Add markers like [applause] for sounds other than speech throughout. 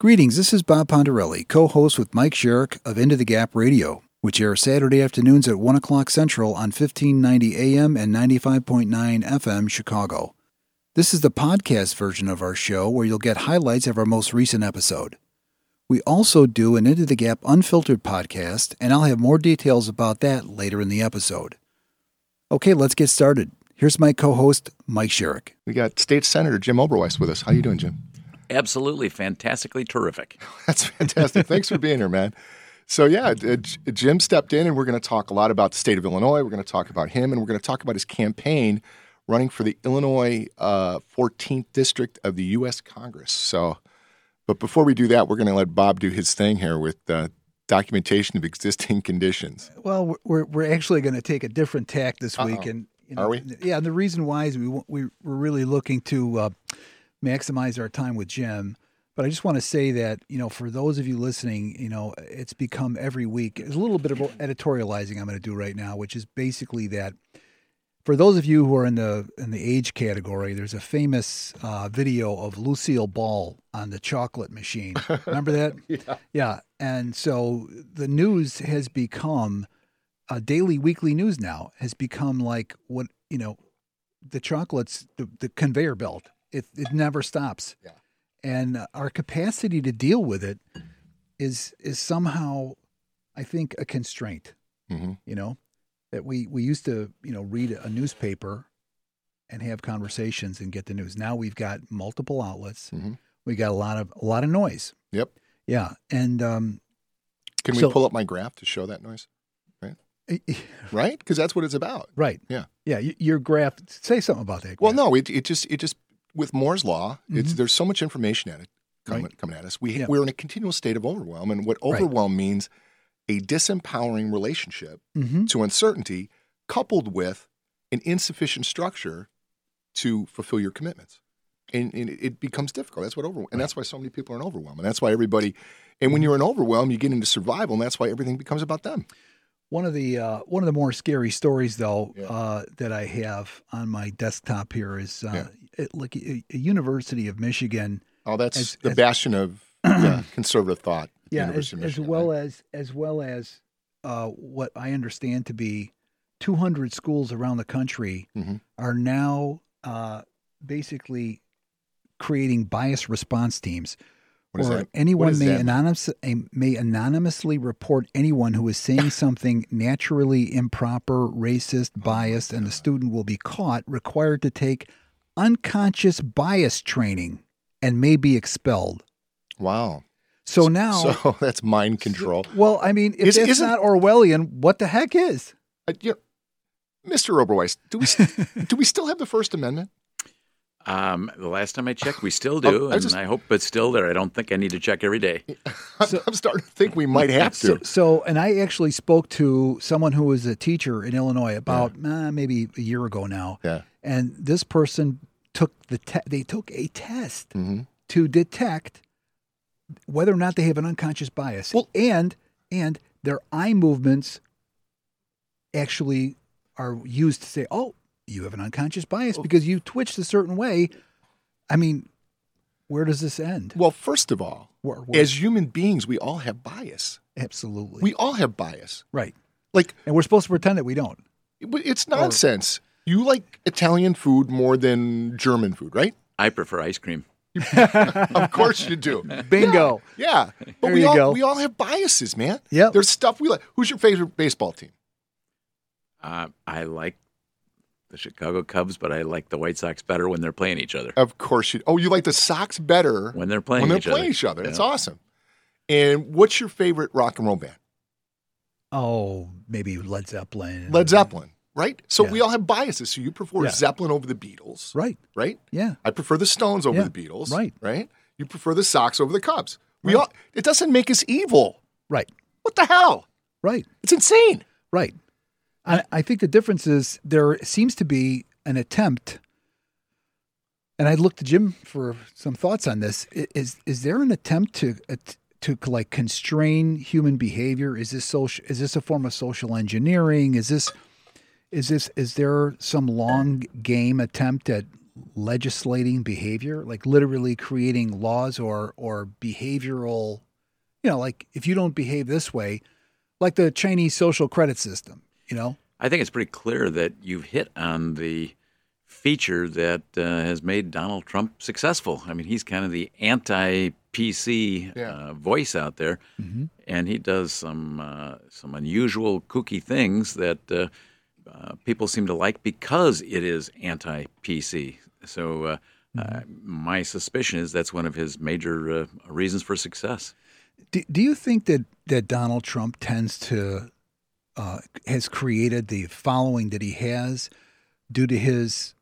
Greetings, this is Bob Ponderelli, co host with Mike Sherrick of Into the Gap Radio, which airs Saturday afternoons at 1 o'clock Central on 1590 AM and 95.9 FM Chicago. This is the podcast version of our show where you'll get highlights of our most recent episode. We also do an Into the Gap Unfiltered podcast, and I'll have more details about that later in the episode. Okay, let's get started. Here's my co host, Mike Sherrick. We got State Senator Jim Oberweis with us. How are you doing, Jim? Absolutely fantastically terrific. [laughs] That's fantastic. Thanks for being here, man. So yeah, uh, Jim stepped in, and we're going to talk a lot about the state of Illinois. We're going to talk about him, and we're going to talk about his campaign running for the Illinois uh, 14th district of the U.S. Congress. So, but before we do that, we're going to let Bob do his thing here with uh, documentation of existing [laughs] conditions. Well, we're we're actually going to take a different tack this Uh-oh. week, and you know, Are we? Yeah, and the reason why is we we we're really looking to uh, maximize our time with Jim. But I just want to say that you know, for those of you listening, you know, it's become every week. There's a little bit of editorializing I'm going to do right now, which is basically that for those of you who are in the in the age category, there's a famous uh, video of Lucille Ball on the chocolate machine. [laughs] Remember that? Yeah. Yeah, and so the news has become a daily, weekly news now has become like what you know, the chocolates, the, the conveyor belt. It it never stops. Yeah. And our capacity to deal with it is is somehow, I think, a constraint. hmm You know, that we we used to you know read a newspaper and have conversations and get the news. Now we've got multiple outlets. Mhm. We got a lot of a lot of noise. Yep. Yeah, and um, Can we So- pull up my graph to show that noise? Right? Right, because that's what it's about. right. Yeah. Yeah. Your graph. Say something about that. Well, no, it, it just it just with Moore's law, it's Mhm. there's so much information at it coming, Right. coming at us. We Yeah. we're in a continual state of overwhelm, and what Right. overwhelm means a disempowering relationship Mhm. to uncertainty, coupled with an insufficient structure to fulfill your commitments. And, and it becomes difficult. That's what overwhelm, and that's why so many people are in overwhelm, and that's why everybody. And Mm-hmm. when you're in overwhelm, you get into survival, and that's why everything becomes about them. One of the uh, one of the more scary stories, though, Yeah. uh, that I have on my desktop here is uh, Yeah. it, like a, a University of Michigan. Oh, that's As- the as- bastion of yeah, [clears throat] conservative thought. Yeah, as, University as well right? as as well as uh, what I understand to be 200 schools around the country Mhm. are now uh, basically creating bias response teams. What that? anyone may anonymous may anonymously report anyone who is saying [laughs] something naturally improper, racist, Oh biased, and the student will be caught, required to take unconscious bias training, and may be expelled. Wow. So now, So [laughs] that's mind control. well, I mean, if that's isn't- Orwellian, what the heck is? Uh, Mr. Oberweis, do we [laughs] do we still have the First Amendment? Um, the last time I checked, we still [sighs] do, I and just- I hope it's still there. I don't think I need to check every day. [laughs] I'm, So- I'm starting to think we might have to. so, and I actually spoke to someone who was a teacher in Illinois about uh, maybe a year ago now, Yeah. and this person took the te- they took a test hmm to detect whether or not they have an unconscious bias, Well- and and their eye movements actually are used to say, "Oh, you have an unconscious bias because you twitched a certain way." I mean, where does this end? Well, first of all, Where- where- as human beings, we all have bias. absolutely We all have bias. right, Like and we're supposed to pretend that we don't. it- it's nonsense. You like Italian food more than German food, right? I prefer ice cream. [laughs] Of course you do. [laughs] Bingo. Yeah, but There we you all go. we all have biases, man. Yeah. There's stuff we like. Who's your favorite baseball team? Uh, I like the Chicago Cubs, but I like the White Sox better when they're playing each other. Of course you. Oh, you like the Sox better When they're playing when they're each playing other. each other. That's Yeah. awesome. And what's your favorite rock and roll band? Oh, maybe Led Zeppelin. Led Zeppelin, right? So Yeah. we all have biases. So you prefer Yeah. Zeppelin over the Beatles, Right. right? Yeah. I prefer the Stones over Yeah. the Beatles, Right. Right? You prefer the Sox over the Cubs. We Right. all. It doesn't make us evil. Right. What the hell? Right. It's insane. Right. I, I think the difference is there seems to be an attempt, and I looked to Jim for some thoughts on this. Is is there an attempt to uh, to like constrain human behavior? Is this social? Is this a form of social engineering? Is this is this is there some long game attempt at legislating behavior, like literally creating laws or or behavioral, you know, like if you don't behave this way, like the Chinese social credit system, you know. I think it's pretty clear that you've hit on the feature that uh, has made Donald Trump successful. I mean, he's kind of the anti-PC Yeah. uh, voice out there, and he does some uh, some unusual, kooky things that uh, uh, people seem to like because it is anti-PC. So, uh, uh, my suspicion is that's one of his major uh, reasons for success. Do, do you think that that Donald Trump tends to uh, has created the following that he has due to his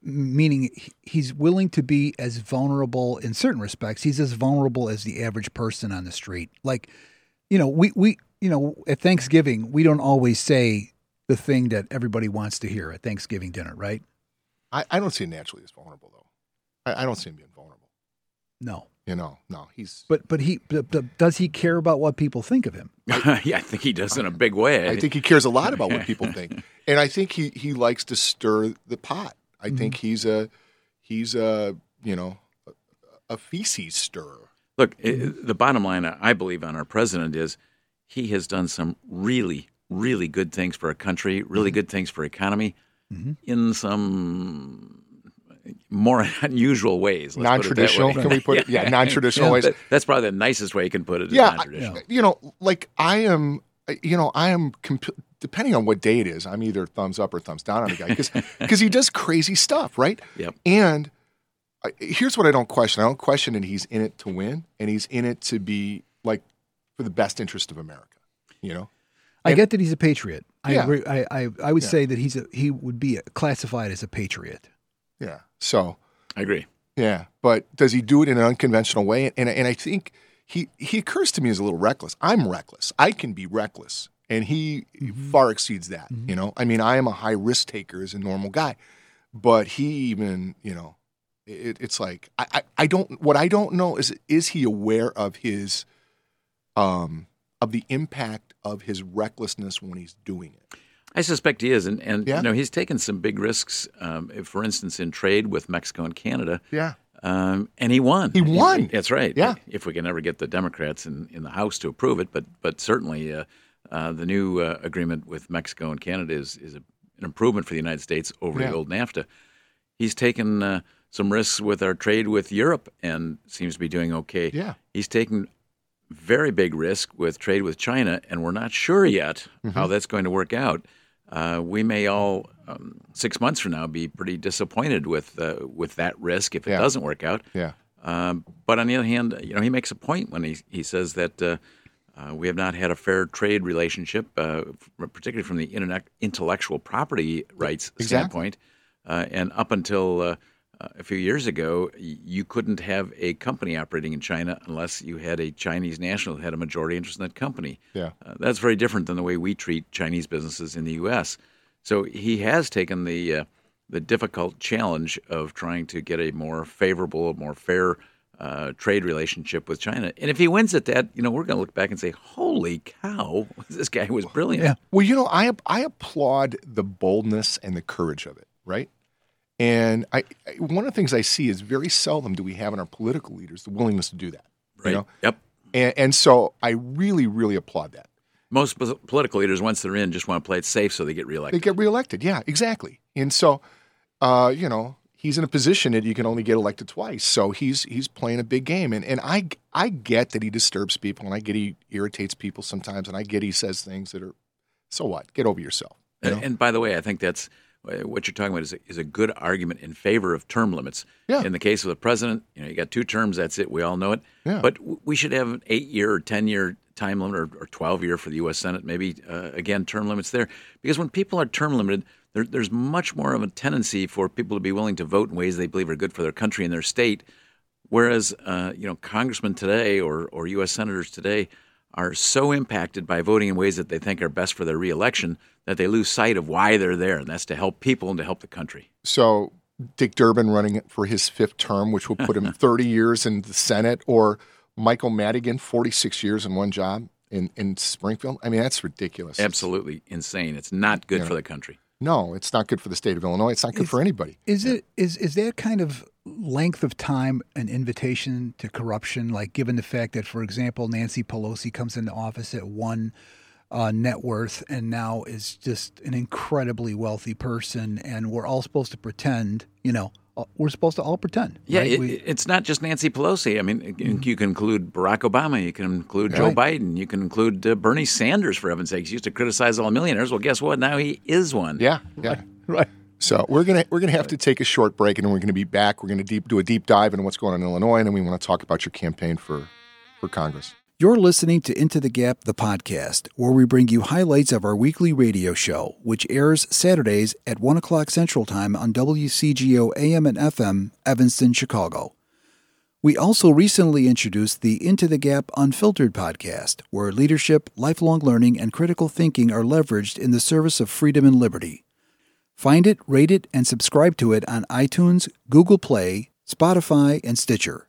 meaning he's willing to be as vulnerable in certain respects he's as vulnerable as the average person on the street like you know we we you know at Thanksgiving we don't always say the thing that everybody wants to hear at Thanksgiving dinner right I, I don't see him naturally as vulnerable though. I, I don't see him being vulnerable. No You know, no, he's. but but he but, but does he care about what people think of him [laughs] yeah, I think he does in a big way. I think he cares a lot about what [laughs] people think, and I think he he likes to stir the pot. I mm-hmm. think he's a he's a you know a, a feces stirrer. Look, i the bottom line, uh, I believe, on our president is he has done some really, really good things for our country, really mm-hmm. good things for economy, mm-hmm. in some more [laughs] unusual ways. let's put it that Non-traditional, way. can we put it? [laughs] Yeah, non-traditional ways. That- That's probably the nicest way you can put it. Yeah, non-traditional. you know, like I am, you know, I am. Comp- depending on what day it is, I'm either thumbs up or thumbs down on the guy because [laughs] he does crazy stuff, right? Yep. And I, here's what I don't question: I don't question that he's in it to win, and he's in it to be like for the best interest of America. You know, I get that he's a patriot. I Yeah. agree. I I, I would Yeah. say that he's a he would be classified as a patriot. Yeah. So I agree. yeah, but does he do it in an unconventional way? And and I think he he occurs to me as a little reckless. I'm reckless. I can be reckless, and he far exceeds that. You know, I mean, I am a high risk taker as a normal guy, but he even you know, it, it's like I, I I don't what I don't know is is he aware of his um of the impact of his recklessness when he's doing it. I suspect he is, and, and Yeah. you know he's taken some big risks. Um, if, for instance, in trade with Mexico and Canada, Yeah. um, and he won. He won. That's right. Yeah. If we can ever get the Democrats in, in the House to approve it, but but certainly uh, uh, the new uh, agreement with Mexico and Canada is is a, an improvement for the United States over Yeah. the old NAFTA. He's taken uh, some risks with our trade with Europe and seems to be doing okay. Yeah. He's taken very big risk with trade with China, and we're not sure yet Mm-hmm. how that's going to work out. Uh, we may all um, six months from now be pretty disappointed with uh, with that risk if it Yeah. doesn't work out. Yeah. Um, but on the other hand, you know, he makes a point when he he says that uh, uh, we have not had a fair trade relationship, uh, particularly from the internet, intellectual property rights Exactly. standpoint. Uh, and up until uh, a few years ago, y- you couldn't have a company operating in China unless you had a Chinese national who had a majority interest in that company. Yeah. Uh, that's very different than the way we treat Chinese businesses in the U.S. So he has taken the uh, the difficult challenge of trying to get a more favorable, more fair uh, trade relationship with China. And if he wins at that, you know, we're going to look back and say, "Holy cow, [laughs] this guy was brilliant." Yeah. Well, you know, I I applaud the boldness and the courage of it, right? And I, I one of the things I see is very seldom do we have in our political leaders the willingness to do that. Right. You know? Yep. And, and so I really, really applaud that. Most political leaders, once they're in, just want to play it safe so they get reelected. They get reelected. Yeah, exactly. And so, uh, you know, he's in a position that you can only get elected twice. So he's he's playing a big game. And and I I get that he disturbs people, and I get he irritates people sometimes, and I get he says things that are, so what? Get over yourself. you know? And, and by the way, I think that's what you're talking about is a, is a good argument in favor of term limits. Yeah. In the case of the president, you know, you got two terms. That's it. We all know it. Yeah. But w- we should have an eight-year or ten-year time limit, or, or twelve-year for the U.S. Senate. Maybe uh, again term limits there, because when people are term limited, there, there's much more of a tendency for people to be willing to vote in ways they believe are good for their country and their state. Whereas, uh, you know, congressmen today or, or U.S. senators today are so impacted by voting in ways that they think are best for their reelection that they lose sight of why they're there, and that's to help people and to help the country. So Dick Durbin running for his fifth term, which will put him [laughs] 30 years in the Senate, or Michael Madigan, 46 years in one job in, in Springfield. I mean, that's ridiculous. Absolutely insane. It's not good for the country. No, it's not good for the state of Illinois. It's not good It's- for anybody. Is it is is that kind of length of time an invitation to corruption? Like, given the fact that, for example, Nancy Pelosi comes into office at one uh, net worth and now is just an incredibly wealthy person, and we're all supposed to pretend, you know, we're supposed to all pretend. Yeah, right? it, We- it's not just Nancy Pelosi. I mean, you- you can include Barack Obama. You can include Joe Right. Biden. You can include uh, Bernie Sanders, for heaven's sakes. He used to criticize all millionaires. Well, guess what? Now he is one. Yeah, yeah. right. So we're gonna we're gonna have to take a short break, and then we're gonna be back. We're gonna deep, do a deep dive into what's going on in Illinois, and then we want to talk about your campaign for for Congress. You're listening to Into the Gap, the podcast, where we bring you highlights of our weekly radio show, which airs Saturdays at 1 o'clock Central Time on WCGO AM and FM, Evanston, Chicago. We also recently introduced the Into the Gap Unfiltered podcast, where leadership, lifelong learning, and critical thinking are leveraged in the service of freedom and liberty. Find it, rate it, and subscribe to it on iTunes, Google Play, Spotify, and Stitcher.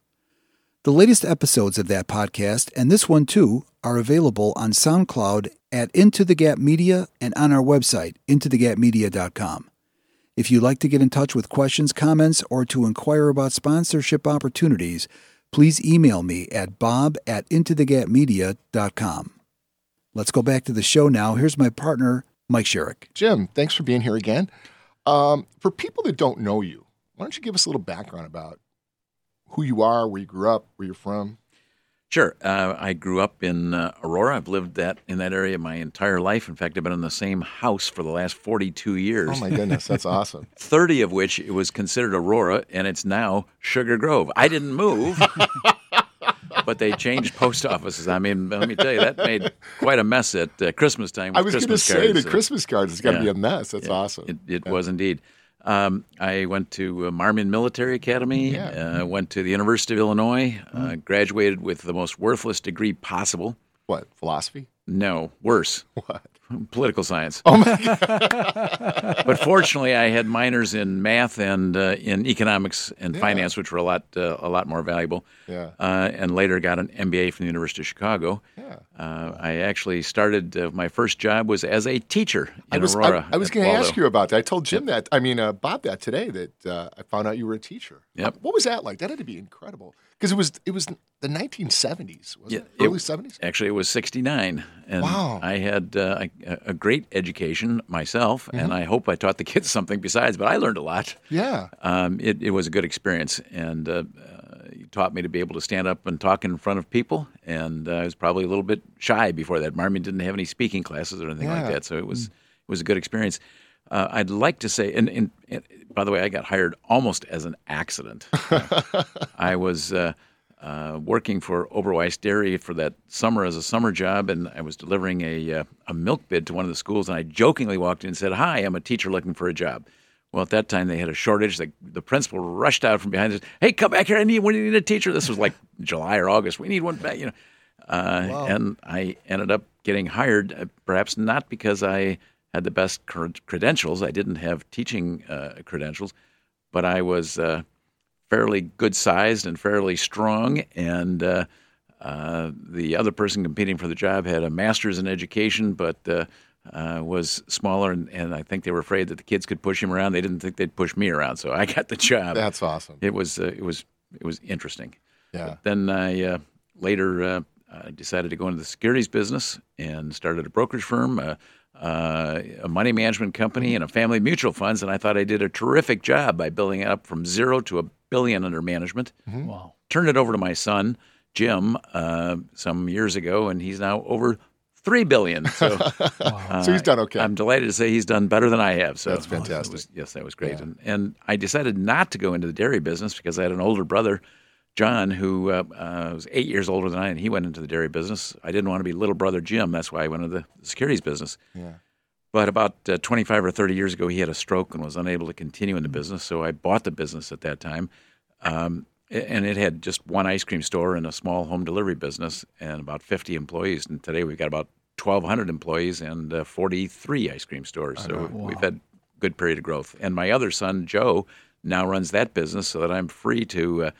The latest episodes of that podcast, and this one too, are available on SoundCloud at Into the Gap Media and on our website, intothegapmedia.com. If you'd like to get in touch with questions, comments, or to inquire about sponsorship opportunities, please email me at bob at intothegapmedia.com. Let's go back to the show now. Here's my partner, Mike Sherrick. Jim, thanks for being here again. Um, for people that don't know you, why don't you give us a little background about who you are, where you grew up, where you're from? Sure. Uh, I grew up in uh, Aurora. I've lived that in that area my entire life. In fact, I've been in the same house for the last 42 years. Oh my goodness, that's [laughs] awesome. 30 of which it was considered Aurora, and it's now Sugar Grove. I didn't move, [laughs] but they changed post offices. I mean, let me tell you, that made quite a mess at uh, Christmas time. I was going to say the Christmas cards. It's got to be a mess. That's awesome. It, it was indeed. Um, I went to uh, Marmion Military Academy, Yeah. Uh, went to the University of Illinois, uh, graduated with the most worthless degree possible. what philosophy? No, worse. [laughs] What? Political science. Oh my god! [laughs] but fortunately, I had minors in math and uh, in economics and finance, which were a lot uh, a lot more valuable. Yeah. Uh, and later got an MBA from the University of Chicago. Yeah. Uh, I actually started. Uh, my first job was as a teacher in I was Aurora. I, I was going to ask you about that. I told Jim that. I mean, uh, Bob that today that uh, I found out you were a teacher. Yep. What was that like? That had to be incredible because it was it was the 1970s. Was Yeah, it it- early 70s? Actually, it was 69. And Wow. I had uh, a, great education myself, Mm-hmm. and I hope I taught the [laughs] kids something besides, but I learned a lot. Yeah. Um, it, it was a good experience, and uh, uh, it taught me to be able to stand up and talk in front of people. And uh, I was probably a little bit shy before that. Marmion didn't have any speaking classes or anything like that, so it was it was a good experience. Uh, I'd like to say, and, and, and by the way, I got hired almost as an accident. [laughs] I was uh, working for Oberweis Dairy for that summer as a summer job, and I was delivering a uh, a milk bid to one of the schools, and I jokingly walked in and said, "Hi, I'm a teacher looking for a job." Well, at that time they had a shortage. The, the principal rushed out from behind us. Hey, come back here! I need we need a teacher. This was like [laughs] July or August. We need one back. You know, uh, and I ended up getting hired, uh, perhaps not because I had the best cred- credentials. I didn't have teaching uh, credentials, but I was uh, fairly good sized and fairly strong. And uh, uh, the other person competing for the job had a master's in education, but uh, uh, was smaller. And, and I think they were afraid that the kids could push him around. They didn't think they'd push me around, so I got the job. That's awesome. It was uh, it was it was interesting. Yeah. Then I uh, later uh, I decided to go into the securities business and started a brokerage firm, uh, a money management company, and a family mutual funds. And I thought I did a terrific job by building it up from zero to a billion under management. Wow. Turned it over to my son Jim uh, some years ago, and he's now over three billion. So. [laughs] uh, so he's done okay. I'm delighted to say he's done better than I have. So That's it fantastic. was- yes, that was great. And, and I decided not to go into the dairy business because I had an older brother, John, who uh, uh, was eight years older than I, and he went into the dairy business. I didn't want to be little brother Jim. That's why I went into the securities business. yeah. But about uh, 25 or 30 years ago, he had a stroke and was unable to continue in the business. So I bought the business at that time. Um, and it had just one ice cream store and a small home delivery business and about 50 employees. And today we've got about 1,200 employees and uh, 43 ice cream stores. So we've had good period of growth. And my other son, Joe, now runs that business so that I'm free to uh,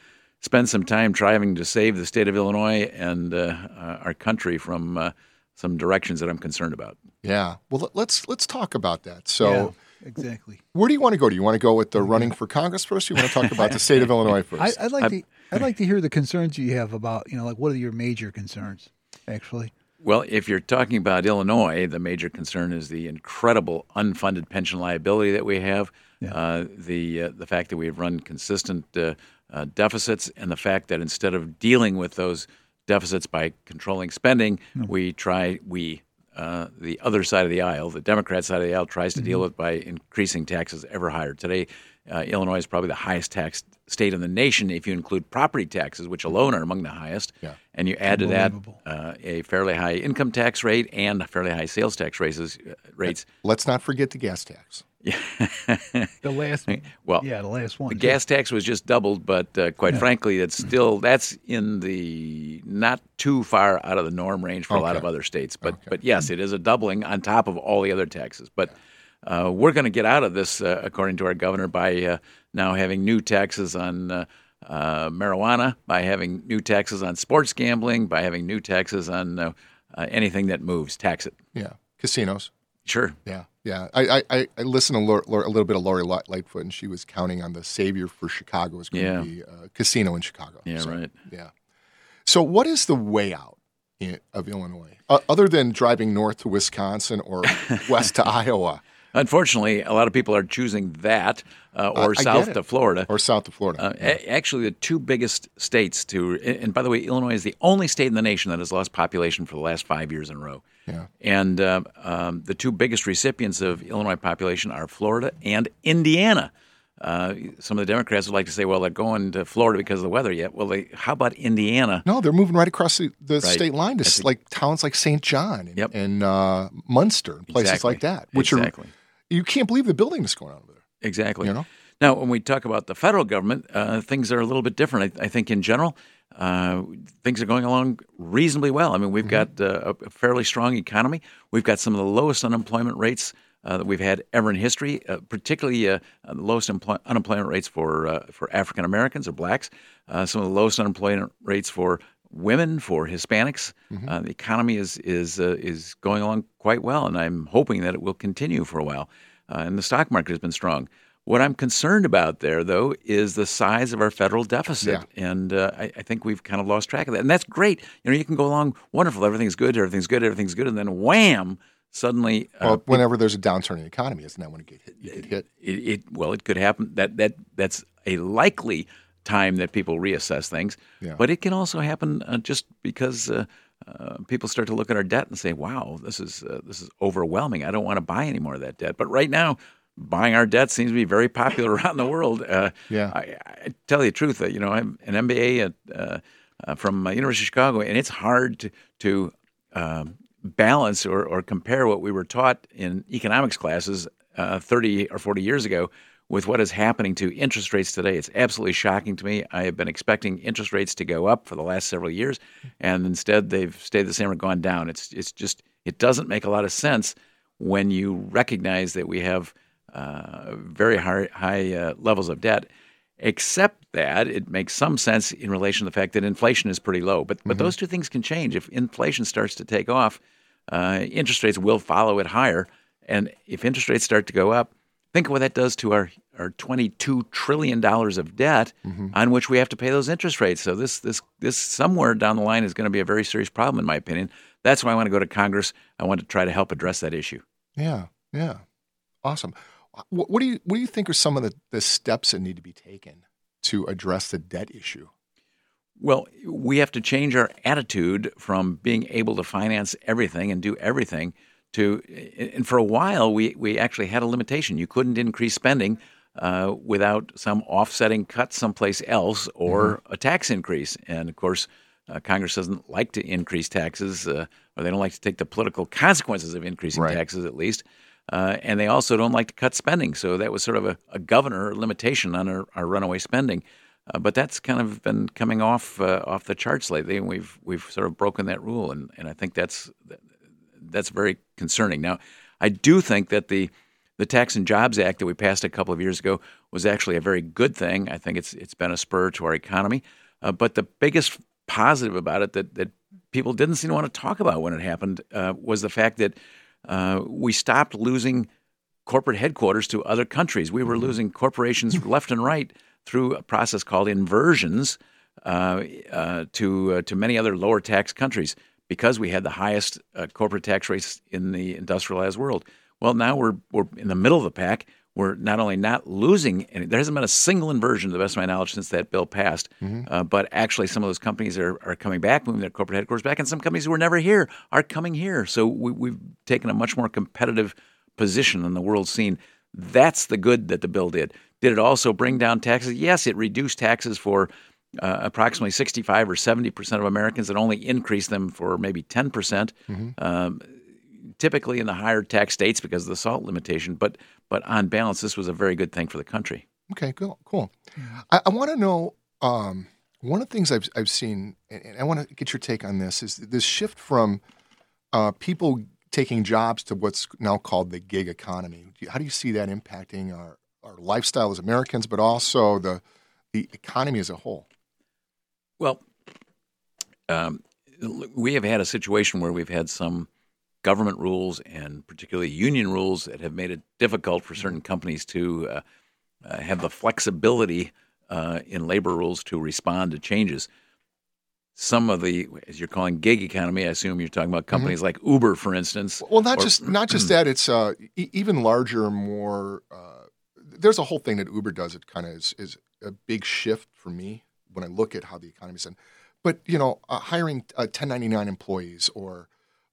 spend some time trying to save the state of Illinois and uh, uh, our country from uh, some directions that I'm concerned about. Yeah. Well, let- let's let's talk about that. So, exactly. Where do you want to go? Do you want to go with the running for Congress first? Or you want to talk about the state of [laughs] Illinois first? I, would like to. I'd like to hear the concerns you have about you know like what are your major concerns actually. Well, if you're talking about Illinois, the major concern is the incredible unfunded pension liability that we have, yeah. uh, the uh, the fact that we've run consistent uh, uh deficits, and the fact that instead of dealing with those deficits by controlling spending, we try we uh, the other side of the aisle, the Democrat side of the aisle, tries to mm-hmm. deal with by increasing taxes ever higher. Today, uh, Illinois is probably the highest taxed state in the nation if you include property taxes, which alone are among the highest. Yeah. And you add to that uh, a fairly high income tax rate and fairly high sales tax raises, uh, rates. Let's not forget the gas tax. Yeah. [laughs] the last well, yeah, the last one. The gas tax was just doubled, but uh, quite yeah. frankly, it's still that's in the not too far out of the norm range for okay. a lot of other states. But okay. but yes, it is a doubling on top of all the other taxes. But uh, we're going to get out of this, uh, according to our governor, by uh, now having new taxes on. Uh, uh, marijuana, by having new taxes on sports gambling, by having new taxes on anything that moves, tax it. Yeah, casinos. Sure. Yeah. Yeah, I I, I listened to Lori, a little bit of Lori Lightfoot, and she was counting on the savior for Chicago was going yeah. to be a casino in Chicago. Yeah, so, right. Yeah. So, what is the way out in, of Illinois, uh, other than driving north to Wisconsin or [laughs] west to Iowa? Unfortunately, a lot of people are choosing that uh, or uh, south to Florida. Or south to Florida. Uh, yeah. a- actually, the two biggest states to, and by the way, Illinois is the only state in the nation that has lost population for the last five years in a row. Yeah. And uh, um, the two biggest recipients of Illinois population are Florida and Indiana. Uh, some of the Democrats would like to say, well, they're going to Florida because of the weather yet. Well, they, how about Indiana? No, they're moving right across the, the right. state line to That's like towns like St. John and, yep. and uh, Munster, places exactly. like that, which exactly. are you can't believe the building that's going on over there. Exactly. You know. Now, when we talk about the federal government, uh, things are a little bit different. I, I think in general, uh, things are going along reasonably well. I mean, we've mm-hmm. got uh, a fairly strong economy. We've got some of the lowest unemployment rates uh, that we've had ever in history, uh, particularly uh, the lowest empl- unemployment rates for for African Americans or blacks. some of the lowest unemployment rates for women, for Hispanics. Mm-hmm. the economy is is is going along quite well, and I'm hoping that it will continue for a while. and the stock market has been strong. What I'm concerned about there, though, is the size of our federal deficit, yeah. and uh, I, I, think we've kind of lost track of that. And that's great. You know, you can go along wonderful, everything's good, everything's good, everything's good, and then wham, suddenly. Uh, well, whenever there's a downturn in the economy, isn't that when it get hit? You get hit. It, it, well, it could happen. That that that's a likely time that people reassess things. Yeah. But it can also happen uh, just because. Uh, uh, people start to look at our debt and say, "Wow, this is uh, this is overwhelming. I don't want to buy any more of that debt." But right now, buying our debt seems to be very popular [laughs] around the world. Uh, yeah, I, I, tell you the truth. Uh, you know, I'm an MBA at, uh, uh, from uh, University of Chicago, and it's hard to, to um, balance or, or compare what we were taught in economics classes uh, 30 or 40 years ago with what is happening to interest rates today. It's absolutely shocking to me. I have been expecting interest rates to go up for the last several years, and instead they've stayed the same or gone down. It's it's just it doesn't make a lot of sense when you recognize that we have uh, very high, high uh, levels of debt. Except that it makes some sense in relation to the fact that inflation is pretty low. But but mm-hmm. those two things can change if inflation starts to take off. Uh, interest rates will follow it higher, and if interest rates start to go up, think of what that does to our our twenty two trillion dollars of debt mm-hmm. on which we have to pay those interest rates. So this this this somewhere down the line is going to be a very serious problem, in my opinion. That's why I want to go to Congress. I want to try to help address that issue. Yeah, yeah, awesome. What, what, do you what do you think are some of the, the steps that need to be taken to address the debt issue? Well, we have to change our attitude from being able to finance everything and do everything to, and for a while, we, we actually had a limitation. You couldn't increase spending uh, without some offsetting cut someplace else or mm-hmm. a tax increase. And of course, uh, Congress doesn't like to increase taxes, uh, or they don't like to take the political consequences of increasing right. taxes, at least. Uh, and they also don't like to cut spending. So that was sort of a, a governor limitation on our, our runaway spending. Uh, but that's kind of been coming off uh, off the charts lately, and we've we've sort of broken that rule, and, and I think that's that's very concerning. Now, I do think that the the Tax and Jobs Act that we passed a couple of years ago was actually a very good thing. I think it's it's been a spur to our economy. Uh, but the biggest positive about it that that people didn't seem to want to talk about when it happened uh, was the fact that uh, we stopped losing corporate headquarters to other countries. We were Mm-hmm. losing corporations [laughs] left and right through a process called inversions uh, uh, to uh, to many other lower tax countries because we had the highest uh, corporate tax rates in the industrialized world. Well, now we're we're in the middle of the pack. We're not only not losing, any, there hasn't been a single inversion, to the best of my knowledge, since that bill passed. Uh, but actually, some of those companies are, are coming back, moving their corporate headquarters back, and some companies who were never here are coming here. So we, we've taken a much more competitive position in the world scene. That's the good that the bill did. Did it also bring down taxes? Yes, it reduced taxes for uh, approximately 65 or 70 percent of Americans and only increased them for maybe 10 percent, um, typically in the higher tax states because of the salt limitation. But but on balance, this was a very good thing for the country. Okay, cool. Cool. I, I want to know um, one of the things I've, I've seen, and and I want to get your take on this, is this shift from uh, people taking jobs to what's now called the gig economy. How do you see that impacting our, our lifestyle as Americans, but also the, the economy as a whole? Well, um, we have had a situation where we've had some government rules and particularly union rules that have made it difficult for certain companies to uh, uh, have the flexibility uh, in labor rules to respond to changes. Some of the, as you're calling gig economy, I assume you're talking about companies like Uber, for instance. Well, not or- just not just [clears throat] that. It's uh, e- even larger, more. Uh, there's a whole thing that Uber does. It kind of is, is a big shift for me when I look at how the economy's done. But you know, uh, hiring uh, 1099 employees or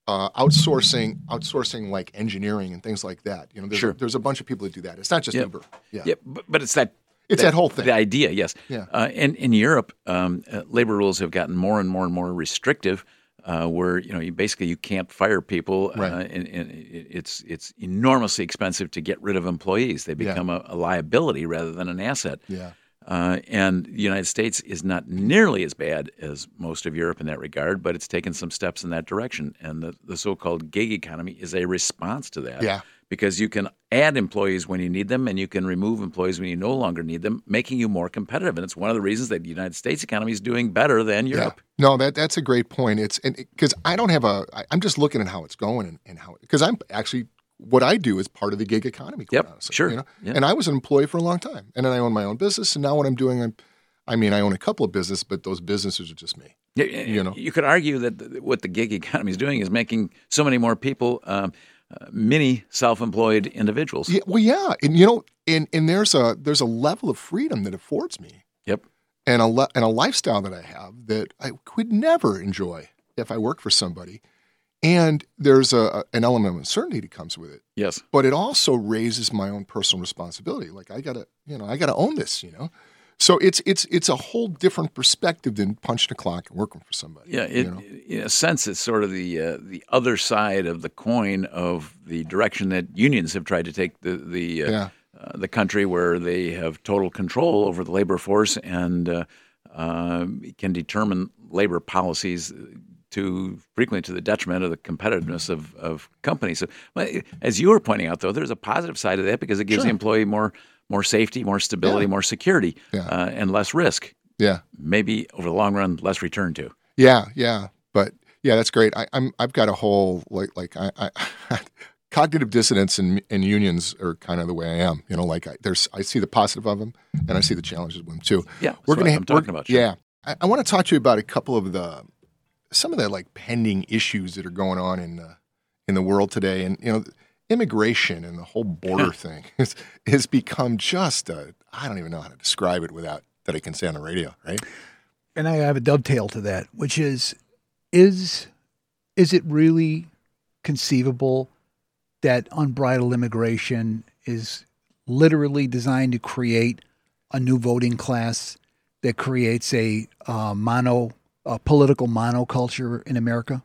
uh, outsourcing outsourcing like engineering and things like that. You know, there's, Sure. a, there's a bunch of people that do that. It's not just Yep. Uber. Yeah, Yeah, but, but it's that it's that, whole thing. The idea, yes. Yeah. Uh, and in Europe, um, uh, labor rules have gotten more and more and more restrictive. Uh, where you know you basically you can't fire people, uh, Right. and, and it's it's enormously expensive to get rid of employees. They Yeah. become a, a liability rather than an asset. yeah, Uh, and the United States is not nearly as bad as most of Europe in that regard, but it's taken some steps in that direction. And the, the so called gig economy is a response to that. Yeah. Because you can add employees when you need them and you can remove employees when you no longer need them, making you more competitive. And it's one of the reasons that the United States economy is doing better than Europe. Yeah. No, that that's a great point. It's and because I don't have a, I, I'm just looking at how it's going and, and how because I'm actually what I do is part of the gig economy. Quite Yep, honestly, sure, You know? yeah. And I was an employee for a long time, and then I own my own business, and now what I'm doing, I'm, I mean, I own a couple of businesses, but those businesses are just me. You, You know. you could argue that what the gig economy is doing is making so many more people um, uh, mini self-employed individuals. Yeah, well, yeah, and you know, and and there's a there's a level of freedom that affords me, Yep. and a le- and a lifestyle that I have that I could never enjoy if I worked for somebody, and there's a an element of uncertainty that comes with it. Yes. but it also raises my own personal responsibility. Like I gotta, you know, I gotta own this, you know. So it's it's it's a whole different perspective than punching a clock and working for somebody. Yeah, it, you know? in a sense, it's sort of the uh, the other side of the coin of the direction that unions have tried to take the the uh, Yeah. uh, the country, where they have total control over the labor force and uh, uh, can determine labor policies to frequently to the detriment of the competitiveness of, of companies. So, as you were pointing out, though, there's a positive side of that because it gives the employee more more safety, more stability, Yeah. more security, Yeah. uh, and less risk. yeah, Maybe over the long run, less return to. yeah, yeah. But yeah, that's great. I, I'm I've got a whole like like I, I [laughs] cognitive dissonance and and unions are kind of the way I am. You know, like I, there's I see the positive of them and I see the challenges with them too. Yeah, we're that's gonna I'm talking about, sure. Yeah, I, I want to talk to you about a couple of the some of the like pending issues that are going on in the in the world today, and you know, immigration and the whole border thing [laughs] has, has become just a I don't even know how to describe it without that I can say on the radio, right? and I have a dovetail to that, which is is is it really conceivable that unbridled immigration is literally designed to create a new voting class that creates a uh, mono a political monoculture in America?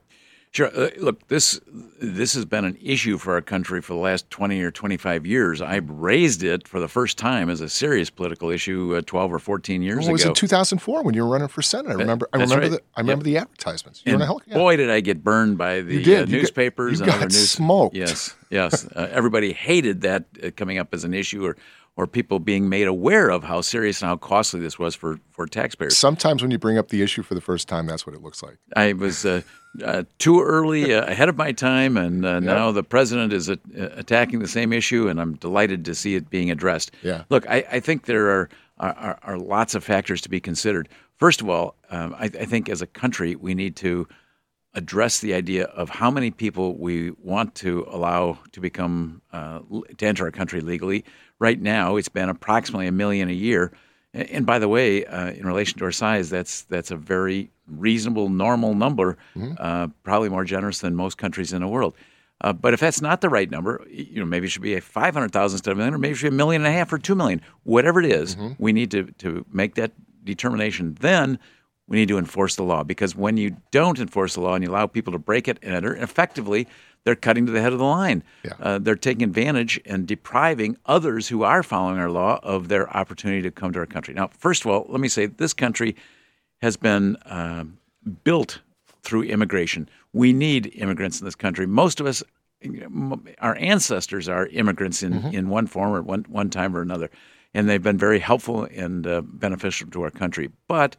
Sure. Uh, look, this this has been an issue for our country for the last twenty or twenty five years. I raised it for the first time as a serious political issue uh, twelve or fourteen years Well, it was in 2004 when you were running for senate. I remember. I remember. right. The, I remember the advertisements. You and were in a hell- yeah. boy, did I get burned by the You did. Uh, You got- newspapers you and got other news. smoked. Yes, yes. Uh, everybody hated that uh, coming up as an issue, or or people being made aware of how serious and how costly this was for for taxpayers. Sometimes when you bring up the issue for the first time, that's what it looks like. I was uh, uh, too early, uh, ahead of my time, and uh, now the president is attacking the same issue, and I'm delighted to see it being addressed. Yeah. Look, I, I think there are, are, are lots of factors to be considered. First of all, um, I, I think as a country we need to address the idea of how many people we want to allow to become uh, to enter our country legally. Right now, it's been approximately a million a year. And by the way, uh, in relation to our size, that's that's a very reasonable, normal number, mm-hmm. uh, probably more generous than most countries in the world. Uh, but if that's not the right number, you know, maybe it should be a 500,000 instead of a million, or maybe it should be a million and a half or two million. Whatever it is, mm-hmm. we need to, to make that determination. Then we need to enforce the law because when you don't enforce the law and you allow people to break it and enter, effectively, they're cutting to the head of the line. Yeah. Uh, they're taking advantage and depriving others who are following our law of their opportunity to come to our country. Now, first of all, let me say this country has been uh, built through immigration. We need immigrants in this country. Most of us, our ancestors are immigrants in, mm-hmm. in one form or one, one time or another, and they've been very helpful and uh, beneficial to our country. But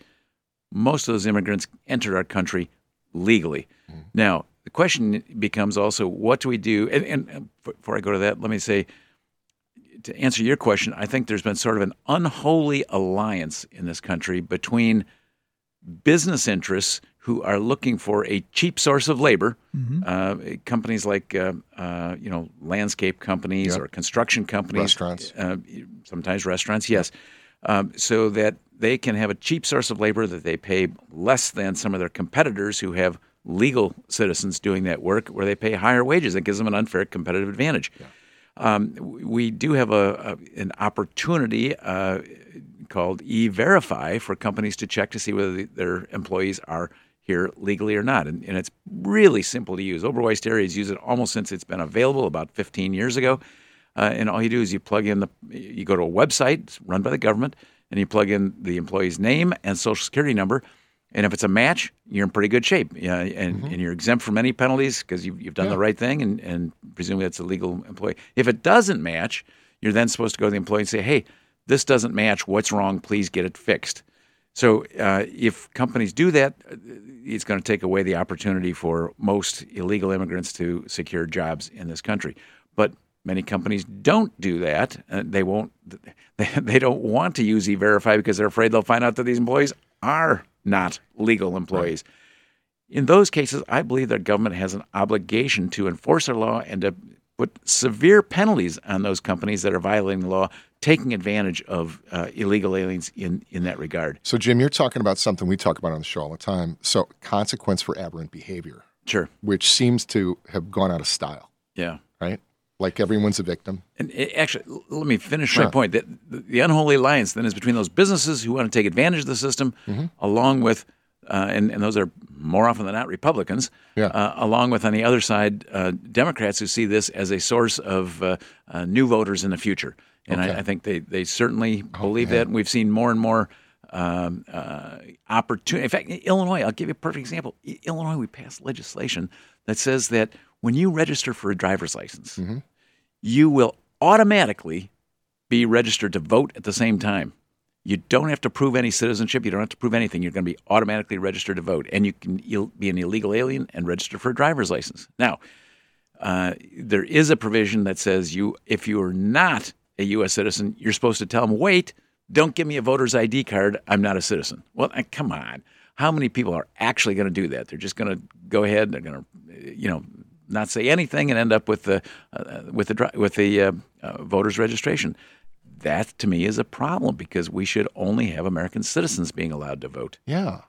most of those immigrants entered our country legally. Mm-hmm. Now, the question becomes also what do we do? And, and, before I go to that, let me say to answer your question, I think there's been sort of an unholy alliance in this country between business interests who are looking for a cheap source of labor. Mm-hmm. Uh, companies like uh, uh, you know landscape companies yep. or construction companies, restaurants, uh, sometimes restaurants, yes, um, so that they can have a cheap source of labor that they pay less than some of their competitors who have legal citizens doing that work where they pay higher wages. That gives them an unfair competitive advantage. Yeah. Um, we do have a, a an opportunity uh, called e-verify for companies to check to see whether the, their employees are here legally or not, and, and, it's really simple to use. Oberweis Dairies used it almost since it's been available about 15 years ago, uh, and all you do is you plug in the you go to a website run by the government, and you plug in the employee's name and social security number and if it's a match, you're in pretty good shape, yeah, and, mm-hmm. and you're exempt from any penalties because you've, you've done yeah. the right thing, and, and presumably that's a legal employee. If it doesn't match, you're then supposed to go to the employee and say, "Hey, this doesn't match. What's wrong? Please get it fixed." So uh, if companies do that, uh, it's going to take away the opportunity for most illegal immigrants to secure jobs in this country. But many companies don't do that. Uh, they won't. [laughs] They, they don't want to use E-Verify because they're afraid they'll find out that these employees are not legal employees. Right. In those cases, I believe that government has an obligation to enforce our law and to put severe penalties on those companies that are violating the law, taking advantage of uh, illegal aliens in, in that regard. So, Jim, you're talking about something we talk about on the show all the time. So, consequence for aberrant behavior. Sure. Which seems to have gone out of style. Yeah. Right? Like everyone's a victim. And actually, let me finish sure. my point. That the, the, unholy alliance then is between those businesses who want to take advantage of the system, mm-hmm. along with, uh, and, and those are more often than not Republicans, yeah. uh, along with on the other side uh, Democrats who see this as a source of uh, uh, new voters in the future. And okay. I, I, think they, they certainly oh, believe that. And we've seen more and more um, uh, opportunity. In fact, in Illinois, I'll give you a perfect example. In Illinois, we passed legislation that says that when you register for a driver's license, mm-hmm. You will automatically be registered to vote at the same time. You don't have to prove any citizenship. You don't have to prove anything. You're going to be automatically registered to vote, and you can you'll be an illegal alien and register for a driver's license. Now, uh, there is a provision that says you, if you are not a U.S. citizen, you're supposed to tell them, "Wait, don't give me a voter's ID card. I'm not a citizen." Well, come on. How many people are actually going to do that? They're just going to go ahead. They're going to, you know, not say anything and end up with the uh, with the with the uh, uh, voters registration. That to me is a problem because we should only have American citizens being allowed to vote. Yeah.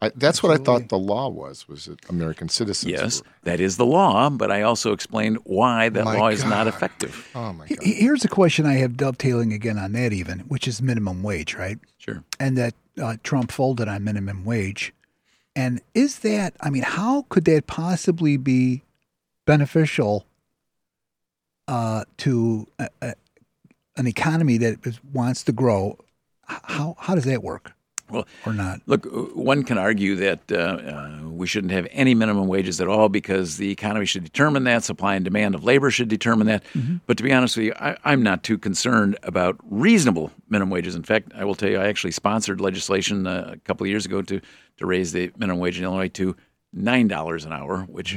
I, that's Absolutely. what I thought the law was. Was it American citizens? Yes, were. that is the law. But I also explained why that my law God. is not effective. Oh my God! Here's a question I have dovetailing again on that, even which is minimum wage, right? Sure. And that uh, Trump folded on minimum wage, and is that? I mean, how could that possibly be beneficial uh, to a, a, an economy that is, wants to grow. How how does that work? Well, or not? Look, one can argue that uh, uh, we shouldn't have any minimum wages at all because the economy should determine that. Supply and demand of labor should determine that. Mm-hmm. But to be honest with you, I, am not too concerned about reasonable minimum wages. In fact, I will tell you, I actually sponsored legislation uh, a couple of years ago to to raise the minimum wage in Illinois to nine dollars an hour, which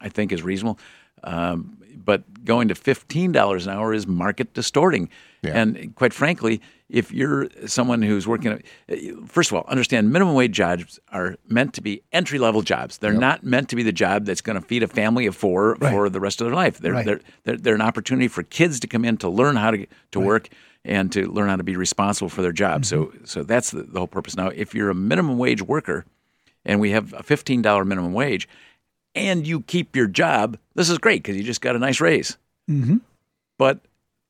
I think is reasonable. Um, but going to fifteen dollars an hour is market distorting. Yeah. And quite frankly, if you're someone who's working, first of all, understand minimum wage jobs are meant to be entry level jobs. They're not meant to be the job that's going to feed a family of four for the rest of their life. They're, Right. they're, they're, they're an opportunity for kids to come in to learn how to to work and to learn how to be responsible for their job. So so that's the, the whole purpose. Now, if you're a minimum wage worker, and we have a fifteen dollar minimum wage, and you keep your job, this is great because you just got a nice raise. Mm-hmm. But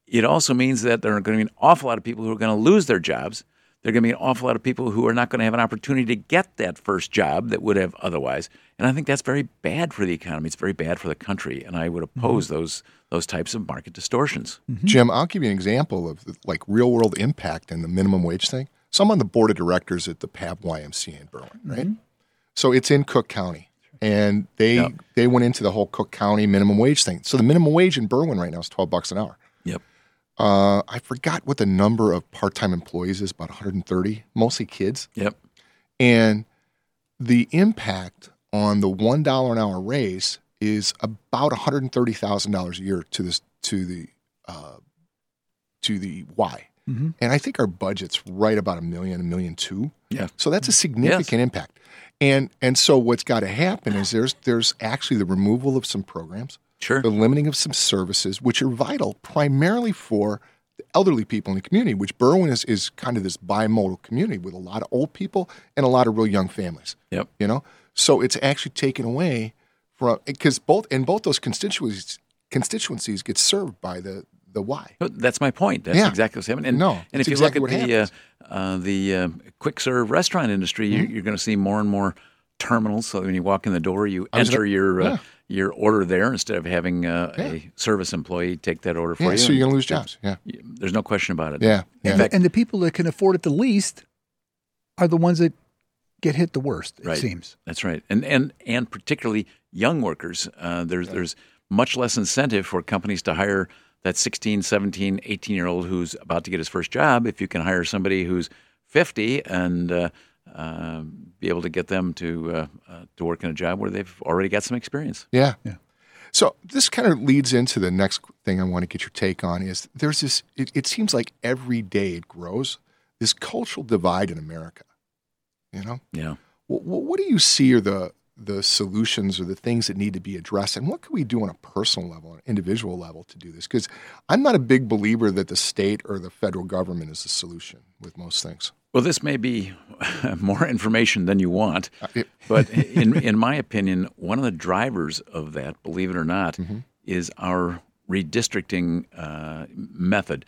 it also means that there are going to be an awful lot of people who are going to lose their jobs. There are going to be an awful lot of people who are not going to have an opportunity to get that first job that would have otherwise. And I think that's very bad for the economy. It's very bad for the country. And I would mm-hmm. oppose those those types of market distortions. Mm-hmm. Jim, I'll give you an example of like real world impact and the minimum wage thing. So I'm on the board of directors at the Pav YMCA in Berwyn, right? Mm-hmm. So it's in Cook County. And they Yep. they went into the whole Cook County minimum wage thing. So the minimum wage in Berwyn right now is 12 bucks an hour. Yep. Uh, I forgot what the number of part-time employees is, about 130, mostly kids. Yep. And the impact on the one dollar an hour raise is about one hundred and thirty thousand dollars a year to this to the uh, to the Y. Mhm. And I think our budget's right about a million, a million two. Yeah. So that's a significant impact. And and so what's got to happen is there's there's actually the removal of some programs, Sure. the limiting of some services, which are vital primarily for the elderly people in the community, which Berwyn is, is kind of this bimodal community with a lot of old people and a lot of real young families. Yep. You know? So it's actually taken away from because both and both those constituencies constituencies get served by the the Y. But That's my point. That's Yeah. exactly what's happening. And, No, and if you exactly look at the uh, uh, the uh, quick serve restaurant industry, you, Mm-hmm. you're going to see more and more terminals. So when you walk in the door, you I was enter gonna- your uh, yeah. your order there instead of having uh, a service employee take that order for Yeah, you. so you're gonna lose jobs. Yeah. There's no question about it. Yeah. Yeah. In fact, And the people that can afford it the least are the ones that get hit the worst, it Right. seems. That's right, and and and particularly young workers. Uh, there's there's much less incentive for companies to hire that 16, 17, 18 year old who's about to get his first job. If you can hire somebody who's 50 and uh, uh, be able to get them to uh, uh, to work in a job where they've already got some experience. Yeah. Yeah. So this kind of leads into the next thing I want to get your take on is there's this it, it seems like every day it grows this cultural divide in America. You know? Yeah. What, what do you see are the the solutions or the things that need to be addressed and what can we do on a personal level, an individual level to do this? Because I'm not a big believer that the state or the federal government is the solution with most things. Well, this may be [laughs] more information than you want, Uh, [laughs] but in in my opinion, one of the drivers of that, believe it or not, is our redistricting uh, method.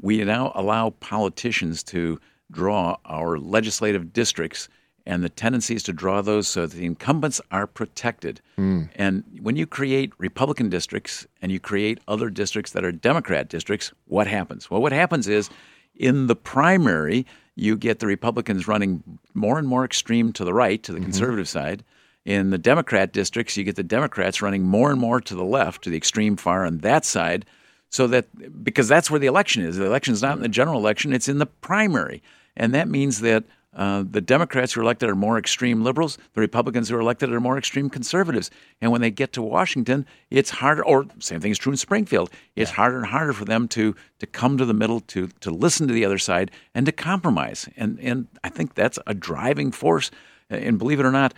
We now allow politicians to draw our legislative districts, and the tendency is to draw those so that the incumbents are protected. Hmm. And when you create Republican districts and you create other districts that are Democrat districts, what happens? Well, what happens is in the primary, you get the Republicans running more and more extreme to the right, to the mm-hmm. conservative side. In the Democrat districts, you get the Democrats running more and more to the left, to the extreme far on that side. So that because that's where the election is. The election is not in the general election; it's in the primary, and that means that uh, the Democrats who are elected are more extreme liberals. The Republicans who are elected are more extreme conservatives. And when they get to Washington, it's harder. Or same thing is true in Springfield. It's harder and harder for them to to come to the middle, to to listen to the other side, and to compromise. And and I think that's a driving force. And believe it or not,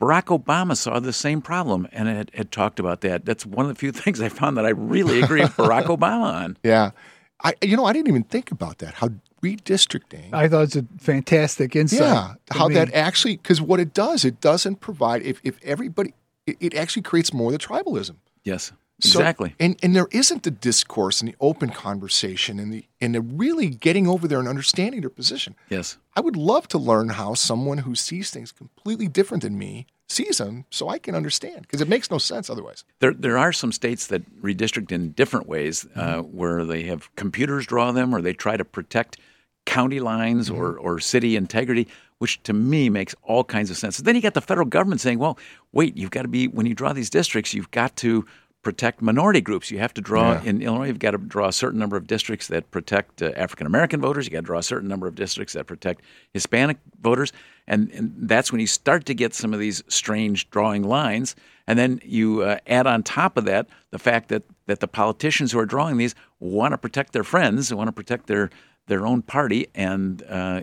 Barack Obama saw the same problem and had, had talked about that. That's one of the few [laughs] things I found that I really agree with Barack [laughs] Obama on. Yeah. I you know, I didn't even think about that. How redistricting I thought it's a fantastic insight. Yeah, I how that actually because what it does, it doesn't provide if if everybody, it, it actually creates more of the tribalism. Yes, So- exactly. and and there isn't the discourse and the open conversation and the and the really getting over there and understanding their position. yes. I would love to learn how someone who sees things completely different than me sees them, so I can understand because it makes no sense otherwise. There, there are some states that redistrict in different ways, uh, where they have computers draw them, or they try to protect county lines or, or city integrity, which to me makes all kinds of sense. Then you got the federal government saying, "Well, wait, you've got to be when you draw these districts, you've got to protect minority groups. You have to draw Yeah. in Illinois. You've got to draw a certain number of districts that protect uh, African American voters. You got to draw a certain number of districts that protect Hispanic voters, and, and that's when you start to get some of these strange drawing lines. And then you uh, add on top of that the fact that that the politicians who are drawing these want to protect their friends, they want to protect their their own party, and uh,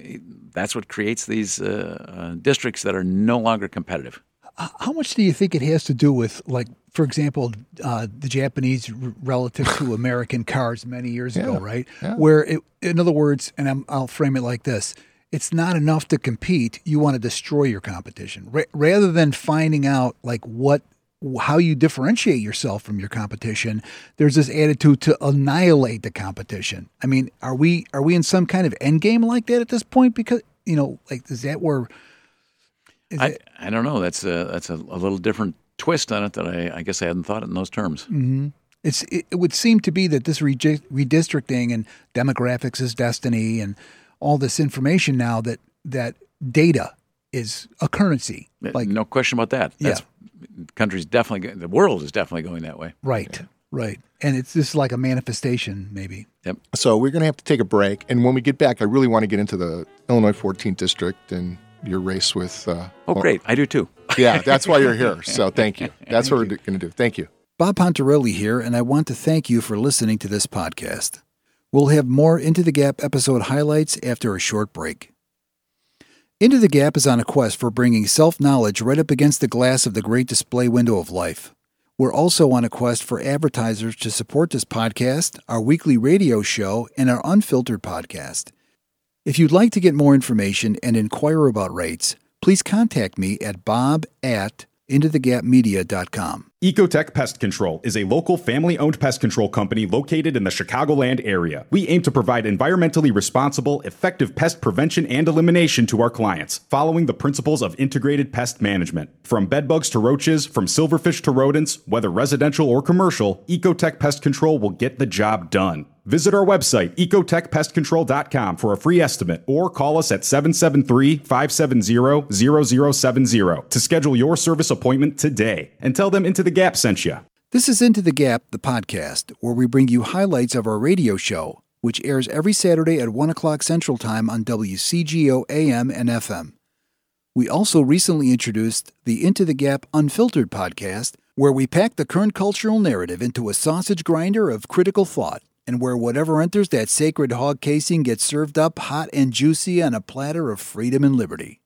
that's what creates these uh, uh, districts that are no longer competitive. How much do you think it has to do with, like, for example, uh, the Japanese relative to [laughs] American cars many years ago, right? yeah. Where, it, in other words, and I'm, I'll frame it like this: it's not enough to compete; you want to destroy your competition, Ra- rather than finding out like what. How you differentiate yourself from your competition? There's this attitude to annihilate the competition. I mean, are we are we in some kind of end game like that at this point? Because you know, like, is that where? Is I, it, I don't know. That's a that's a, a little different twist on it that I, I guess I hadn't thought it in those terms. Mm-hmm. It's it, it would seem to be that this redistricting and demographics is destiny and all this information now that that data is a currency. Like no question about that. That's, country's definitely the world is definitely going that way. right, right, and it's just like a manifestation, maybe. Yep. So we're going to have to take a break. And when we get back, I really want to get into the Illinois 14th District and your race with. Uh, Oh, great! I do too. Yeah, that's why you're here. [laughs] So thank you. That's what we're going to do. Thank you. Bob Pontarelli here, and I want to thank you for listening to this podcast. We'll have more Into the Gap episode highlights after a short break. Into the Gap is on a quest for bringing self knowledge right up against the glass of the great display window of life. We're also on a quest for advertisers to support this podcast, our weekly radio show, and our unfiltered podcast. If you'd like to get more information and inquire about rates, please contact me at bob at intothegapmedia.com. Ecotech Pest Control is a local family owned pest control company located in the Chicagoland area. We aim to provide environmentally responsible, effective pest prevention and elimination to our clients, following the principles of integrated pest management. From bedbugs to roaches, from silverfish to rodents, whether residential or commercial, Ecotech Pest Control will get the job done. Visit our website, ecotechpestcontrol.com, for a free estimate or call us at 773 570 0070 to schedule your service appointment today and tell them Into the Gap sent you. This is Into the Gap, the podcast, where we bring you highlights of our radio show, which airs every Saturday at 1 o'clock Central Time on WCGO AM and FM. We also recently introduced the Into the Gap Unfiltered podcast, where we pack the current cultural narrative into a sausage grinder of critical thought, and where whatever enters that sacred hog casing gets served up hot and juicy on a platter of freedom and liberty.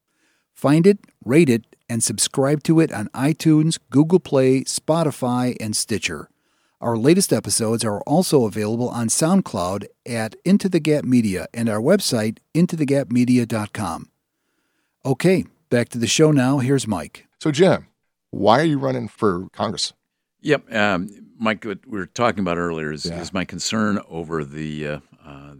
Find it, rate it, and subscribe to it on iTunes, Google Play, Spotify, and Stitcher. Our latest episodes are also available on SoundCloud at Into the Gap Media and our website, intothegapmedia.com. Okay, back to the show now. Here's Mike. So, Jim, why are you running for Congress? Yep, um, Mike. What we were talking about earlier is, Yeah. is my concern over the uh, uh,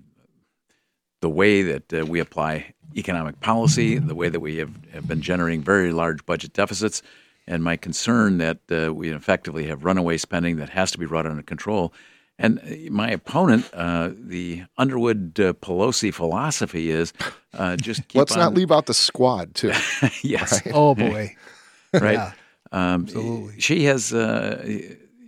the way that uh, we apply economic policy, the way that we have, have been generating very large budget deficits, and my concern that uh, we effectively have runaway spending that has to be brought under control. And uh, my opponent, uh, the Underwood uh, Pelosi philosophy is uh, just keep Let's on, not leave out the squad, too. [laughs] yes, Oh, boy. [laughs] right? Yeah. Um, absolutely. She has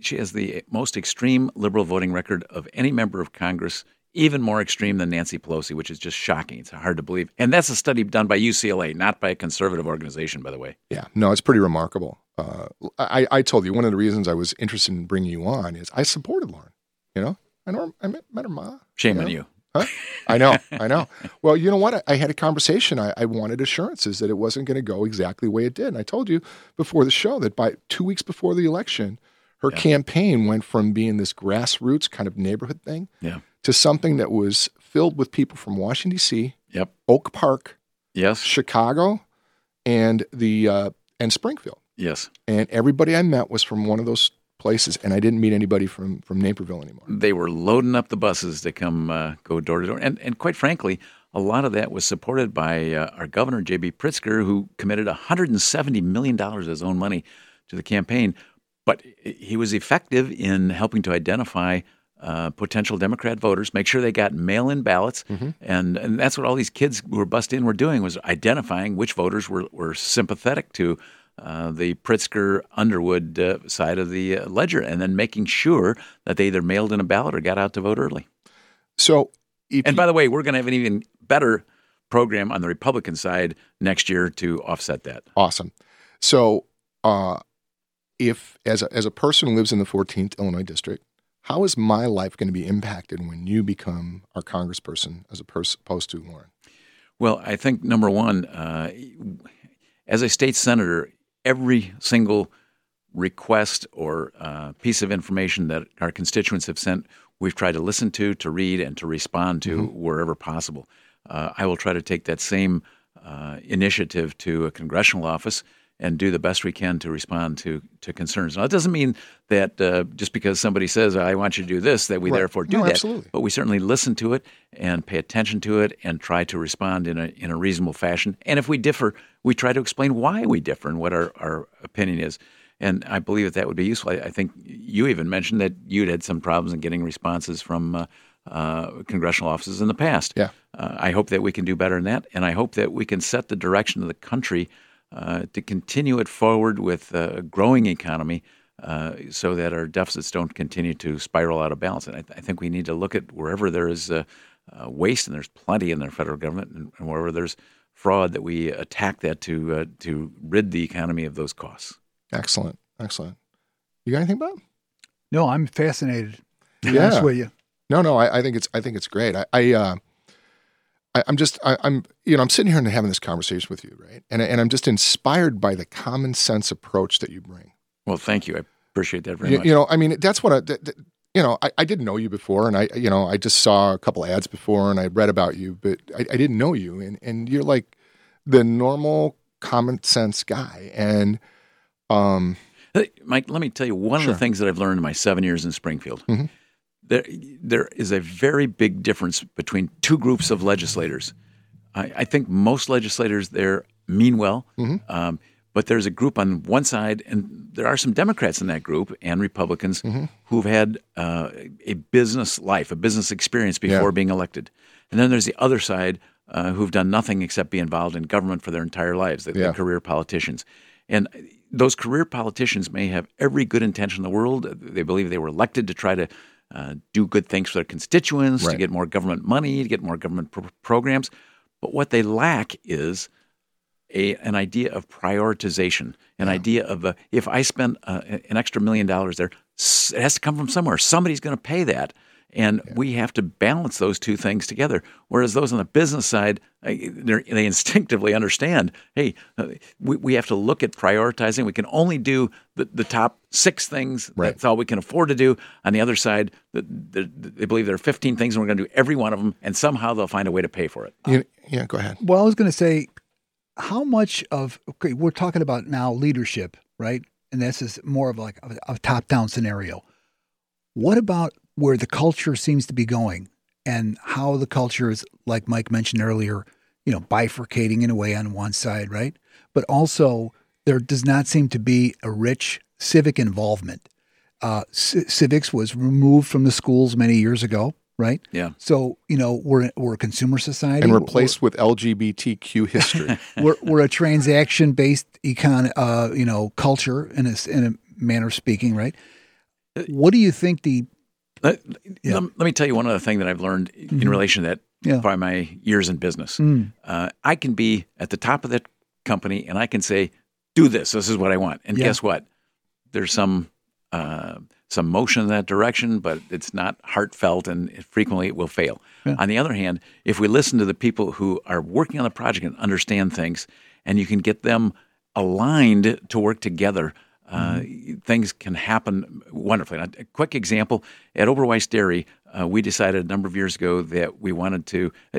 she has the most extreme liberal voting record of any member of Congress, even more extreme than Nancy Pelosi, which is just shocking. It's hard to believe. And that's a study done by UCLA, not by a conservative organization, by the way. Yeah, no, it's pretty remarkable. Uh, I, I told you one of the reasons I was interested in bringing you on is I supported Lauren. You know, I know her, I met, met her ma. Shame you on you. Huh? I know, [laughs] I know. Well, you know what? I, I had a conversation. I, I wanted assurances that it wasn't going to go exactly the way it did. And I told you before the show that by two weeks before the election, her campaign went from being this grassroots kind of neighborhood thing Yeah. to something that was filled with people from Washington D.C., Yep. Oak Park, Yes. Chicago, and the uh, and Springfield. Yes. And everybody I met was from one of those places, and I didn't meet anybody from from Naperville anymore. They were loading up the buses to come uh, go door to door, and and quite frankly, a lot of that was supported by uh, our governor J.B. Pritzker, who committed 170 million dollars of his own money to the campaign. But he was effective in helping to identify uh, potential Democrat voters, make sure they got mail-in ballots, and and that's what all these kids who were busted in were doing was identifying which voters were were sympathetic to uh, the Pritzker Underwood uh, side of the uh, ledger, and then making sure that they either mailed in a ballot or got out to vote early. So, and by the way, we're going to have an even better program on the Republican side next year to offset that. Awesome. So, uh, if as a, as a person who lives in the 14th Illinois district, how is my life going to be impacted when you become our congressperson as opposed to Lauren? Well, I think number one, uh, as a state senator, every single request or uh, piece of information that our constituents have sent, we've tried to listen to, to read, and to respond to mm-hmm. wherever possible. Uh, I will try to take that same uh, initiative to a congressional office and do the best we can to respond to to concerns. Now, that doesn't mean that uh, just because somebody says "I want you to do this," that we right. therefore do no, that. Absolutely. But we certainly listen to it and pay attention to it and try to respond in a in a reasonable fashion. And if we differ, we try to explain why we differ and what our, our opinion is. And I believe that that would be useful. I, I think you even mentioned that you'd had some problems in getting responses from. Uh, uh, congressional offices in the past. Yeah. Uh, I hope that we can do better than that, and I hope that we can set the direction of the country to continue it forward with a growing economy uh, so that our deficits don't continue to spiral out of balance. And I, th- I think we need to look at wherever there is uh, uh waste, and there's plenty in the federal government, and, and wherever there's fraud, that we attack that to uh, to rid the economy of those costs. Excellent, excellent. You got anything, Bob? No, I'm fascinated. yeah. with you. No, no, I, I, think it's I think it's great. I, I I, am just I, am you know I'm sitting here and having this conversation with you, right? And and I'm just inspired by the common sense approach that you bring. Well, thank you. I appreciate that very you, much. You know, I mean, that's what I. That, that, you know, I, I, didn't know you before, and I, you know, I just saw a couple ads before, and I read about you, but I, I didn't know you, and and you're like the normal common sense guy, and um, Mike, let me tell you one sure. of the things that I've learned in my seven years in Springfield. Mm-hmm there, there is a very big difference between two groups of legislators. I, I think most legislators there mean well, mm-hmm. um, but there's a group on one side, and there are some Democrats in that group and Republicans mm-hmm. who've had uh, a business life, a business experience before yeah. being elected. And then there's the other side uh, who've done nothing except be involved in government for their entire lives, the, yeah. the career politicians. And those career politicians may have every good intention in the world. They believe they were elected to try to uh, do good things for their constituents, right. to get more government money, to get more government pro- programs. But what they lack is a, an idea of prioritization, an yeah. idea of uh, if I spend uh, an extra million dollars there, it has to come from somewhere. Somebody's going to pay that. And yeah. we have to balance those two things together. Whereas those on the business side, they instinctively understand hey, uh, we, we have to look at prioritizing. We can only do the, the top six things. Right. That's all we can afford to do. On the other side, the, the, they believe there are 15 things and we're going to do every one of them. And somehow they'll find a way to pay for it. You, yeah, go ahead. Well, I was going to say, how much of, okay, we're talking about now leadership, right? And this is more of like a, a top down scenario. What about where the culture seems to be going and how the culture is, like Mike mentioned earlier, you know, bifurcating in a way on one side, right? But also, there does not seem to be a rich civic involvement. Uh, c- civics was removed from the schools many years ago, right? Yeah. So you know we're we're a consumer society and replaced we're, with LGBTQ history. [laughs] we're we're a transaction based econ, uh, you know, culture in a in a manner of speaking, right? What do you think the let, yeah. let, let, me tell you one other thing that I've learned mm-hmm. in relation to that yeah. by my years in business. Mm. Uh, I can be at the top of that company and I can say, "Do this. This is what I want." And yeah. guess what? There's some uh, some motion in that direction, but it's not heartfelt, and frequently it will fail. On the other hand, if we listen to the people who are working on the project and understand things, and you can get them aligned to work together uh, things can happen wonderfully. a quick example at Oberweis Dairy, uh, we decided a number of years ago that we wanted to, uh,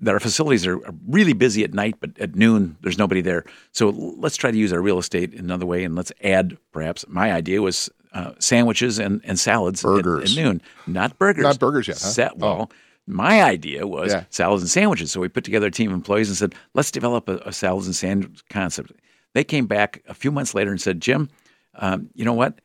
that our facilities are, really busy at night, but at noon, there's nobody there. So let's try to use our real estate in another way and let's add perhaps, my idea was uh, sandwiches and, and salads burgers. At, at, noon. Not burgers. Not burgers yet. Huh? Set, well, oh. My idea was yeah. salads and sandwiches. So we put together a team of employees and said, let's develop a, a salads and sandwich concept. They came back a few months later and said, Jim, um, you know what?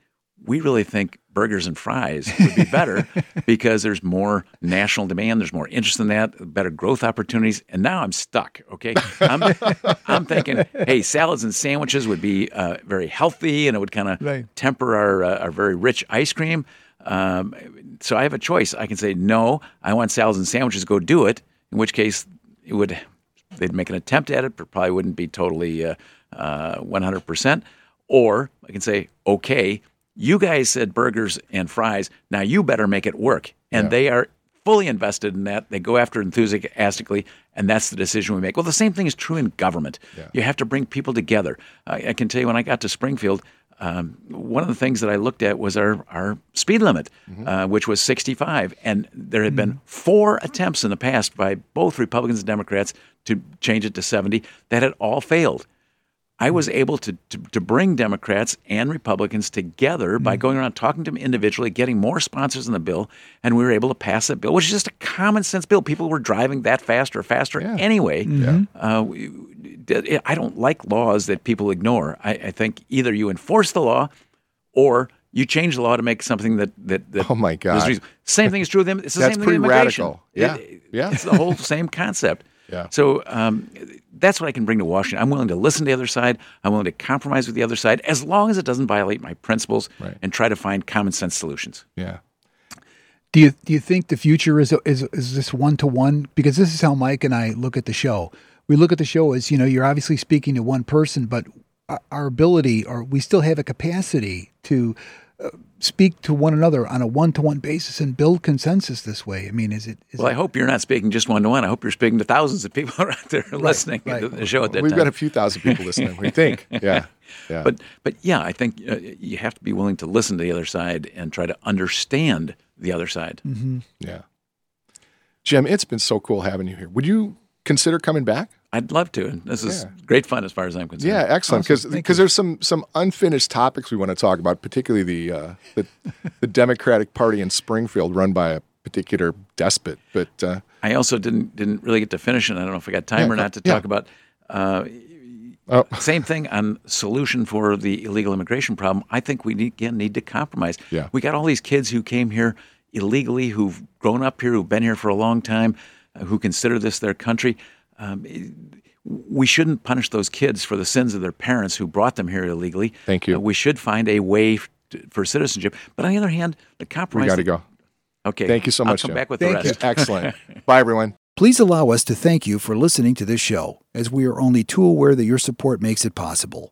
we really think burgers and fries would be better [laughs] because there's more national demand, there's more interest in that, better growth opportunities. And now I'm stuck. Okay, I'm, [laughs] I'm thinking, hey, salads and sandwiches would be uh, very healthy, and it would kind of Right. temper our uh, our very rich ice cream. Um, so I have a choice. I can say no. I want salads and sandwiches. Go do it. In which case, it would they'd make an attempt at it, but probably wouldn't be totally uh, uh, 100%. Or I can say, okay, you guys said burgers and fries. Now you better make it work. And they are fully invested in that. They go after it enthusiastically, and that's the decision we make. Well, the same thing is true in government. You have to bring people together. I, I can tell you when I got to Springfield, um, one of the things that I looked at was our, our speed limit, uh, which was 65. And there had been four attempts in the past by both Republicans and Democrats to change it to 70 that had all failed. I was mm-hmm. able to, to, to bring Democrats and Republicans together by mm-hmm. going around talking to them individually, getting more sponsors in the bill, and we were able to pass that bill, which is just a common sense bill. People were driving that faster, faster anyway. Mm-hmm. Uh, I don't like laws that people ignore. I, I think either you enforce the law or you change the law to make something that that, that Oh, my God. Same thing is true with them. It's the That's same thing pretty with immigration. radical. Yeah. It- Yeah. It's the whole same concept. Yeah. So um, that's what I can bring to Washington. I'm willing to listen to the other side. I'm willing to compromise with the other side as long as it doesn't violate my principles Right. and try to find common sense solutions. Yeah. Do you do you think the future is is is this one to one? Because this is how Mike and I look at the show. We look at the show as you know you're obviously speaking to one person, but our- our ability, or we still have a capacity to speak to one another on a one to one basis and build consensus this way. I mean, is it? Is Well, I hope you're not speaking just one to one. I hope you're speaking to thousands of people [laughs] out there listening right. to the show at that We've time. got a few thousand people listening. We think. [laughs] Yeah. Yeah. But but yeah, I think uh, you have to be willing to listen to the other side and try to understand the other side. yeah. Jim, it's been so cool having you here. Would you consider coming back? I'd love to. And this is Yeah. great fun as far as I'm concerned. Yeah, excellent. Because Awesome. Thank there's some some unfinished topics we want to talk about, particularly the uh, the, the Democratic Party in Springfield, run by a particular despot. But uh, I also didn't didn't really get to finish, and I don't know if I got time Yeah, or not to yeah. talk about. Uh, oh, Same thing on solution for the illegal immigration problem. I think we need, again need to compromise. Yeah. We got all these kids who came here illegally, who've grown up here, who've been here for a long time, uh, who consider this their country. Um, it- we shouldn't punish those kids for the sins of their parents who brought them here illegally. Thank you. Uh, we should find a way f- for citizenship. But on the other hand, the compromise. we compromise. got to go. Okay. Thank you so much. I'll much, come Jim. back with Thank the you. rest. Excellent. [laughs] Bye, everyone. Please allow us to thank you for listening to this show, as we are only too aware that your support makes it possible.